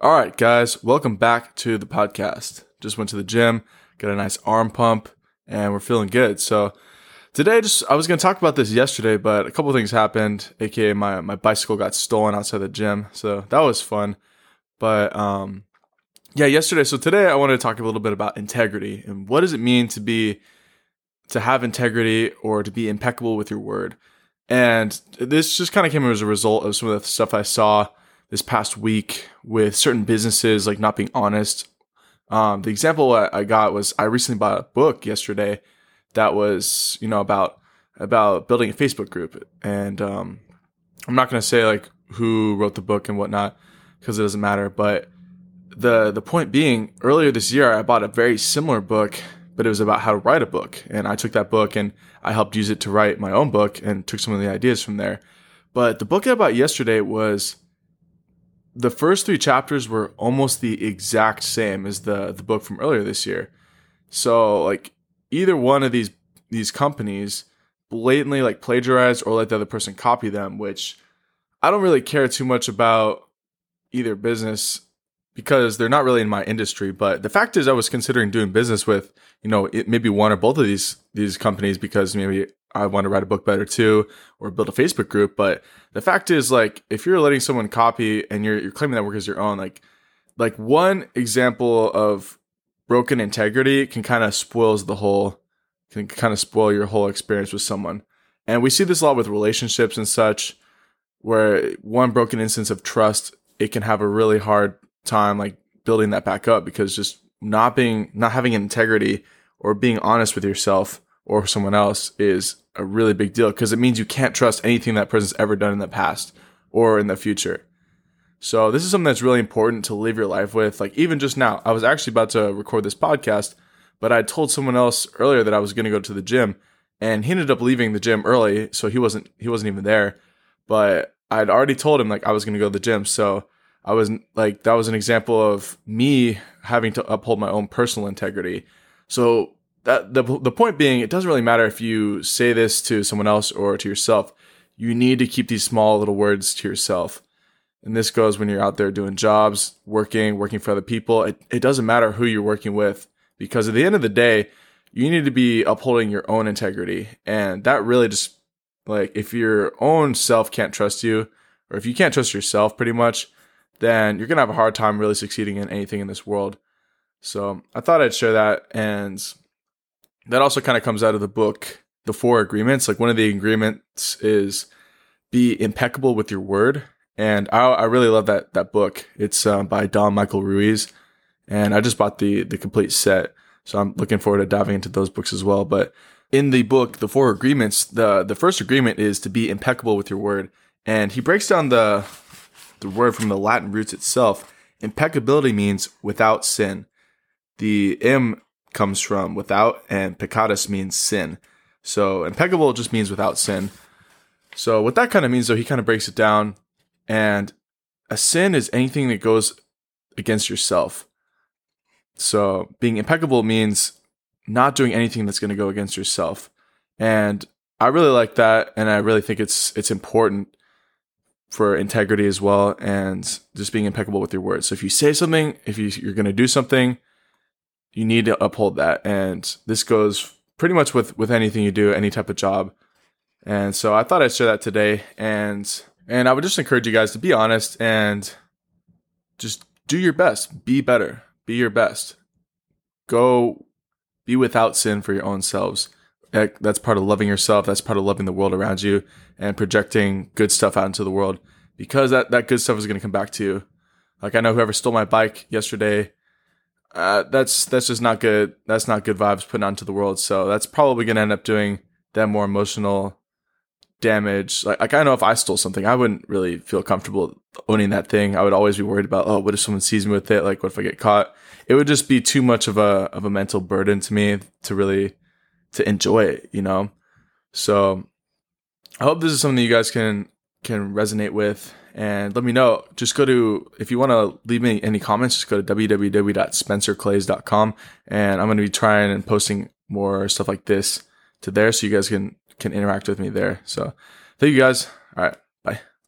All right, guys, welcome back to the podcast. Just went to the gym, got a nice arm pump, and we're feeling good. So today, just I was going to talk about this yesterday, but a couple things happened. AKA my my bicycle got stolen outside the gym, so that was fun. But um, yeah, yesterday. So today, I wanted to talk a little bit about integrity and what does it mean to be to have integrity or to be impeccable with your word. And this just kind of came as a result of some of the stuff I saw this past week with certain businesses like not being honest. Um, the example I got was I recently bought a book yesterday that was you know about about building a Facebook group, and um, I'm not going to say like who wrote the book and whatnot because it doesn't matter. But the the point being, earlier this year I bought a very similar book, but it was about how to write a book, and I took that book and I helped use it to write my own book and took some of the ideas from there. But the book I bought yesterday was the first three chapters were almost the exact same as the the book from earlier this year. So like either one of these these companies blatantly like plagiarized or let the other person copy them, which I don't really care too much about either business because they're not really in my industry. But the fact is, I was considering doing business with you know it, maybe one or both of these these companies because maybe I want to write a book better too, or build a Facebook group. But the fact is, like, if you're letting someone copy and you're you're claiming that work as your own, like, like one example of broken integrity can kind of spoils the whole, can kind of spoil your whole experience with someone. And we see this a lot with relationships and such, where one broken instance of trust, it can have a really hard time like building that back up because just not being, not having integrity or being honest with yourself or someone else is a really big deal because it means you can't trust anything that person's ever done in the past or in the future. So this is something that's really important to live your life with. Like even just now, I was actually about to record this podcast, but I told someone else earlier that I was going to go to the gym and he ended up leaving the gym early, so he wasn't he wasn't even there. But I'd already told him like I was going to go to the gym, so I was like that was an example of me having to uphold my own personal integrity. So that the the point being, it doesn't really matter if you say this to someone else or to yourself. You need to keep these small little words to yourself. And this goes when you're out there doing jobs, working, working for other people. It, it doesn't matter who you're working with because at the end of the day, you need to be upholding your own integrity. And that really just like if your own self can't trust you, or if you can't trust yourself pretty much, then you're going to have a hard time really succeeding in anything in this world. So I thought I'd share that. And that also kind of comes out of the book, The Four Agreements. Like one of the agreements is be impeccable with your word. And I, I really love that that book. It's uh, by Don Michael Ruiz, and I just bought the the complete set. So I'm looking forward to diving into those books as well. But in the book, The Four Agreements, the the first agreement is to be impeccable with your word, and he breaks down the the word from the Latin roots itself. Impeccability means without sin. The M comes from without, and peccatus means sin. So impeccable just means without sin. So what that kind of means, though, he kind of breaks it down, and a sin is anything that goes against yourself. So being impeccable means not doing anything that's going to go against yourself. And I really like that, and I really think it's it's important for integrity as well, and just being impeccable with your words. So if you say something, if you, you're going to do something, you need to uphold that. And this goes pretty much with with anything you do, any type of job. And so I thought I'd share that today. And and I would just encourage you guys to be honest and just do your best. Be better. Be your best. Go be without sin for your own selves. That's part of loving yourself. That's part of loving the world around you and projecting good stuff out into the world because that, that good stuff is going to come back to you. Like I know whoever stole my bike yesterday, uh, that's that's just not good. That's not good vibes putting onto the world. So that's probably to end up doing them more emotional damage. Like, like I know if I stole something, I wouldn't really feel comfortable owning that thing. I would always be worried about, oh, what if someone sees me with it? Like, what if I get caught? It would just be too much of a of a mental burden to me to really to enjoy it. You know. So I hope this is something you guys can can resonate with and let me know. Just go to, if you want to leave me any comments, just go to www.spencerclays.com and I'm going to be trying and posting more stuff like this to there so you guys can, can interact with me there. So thank you guys. All right.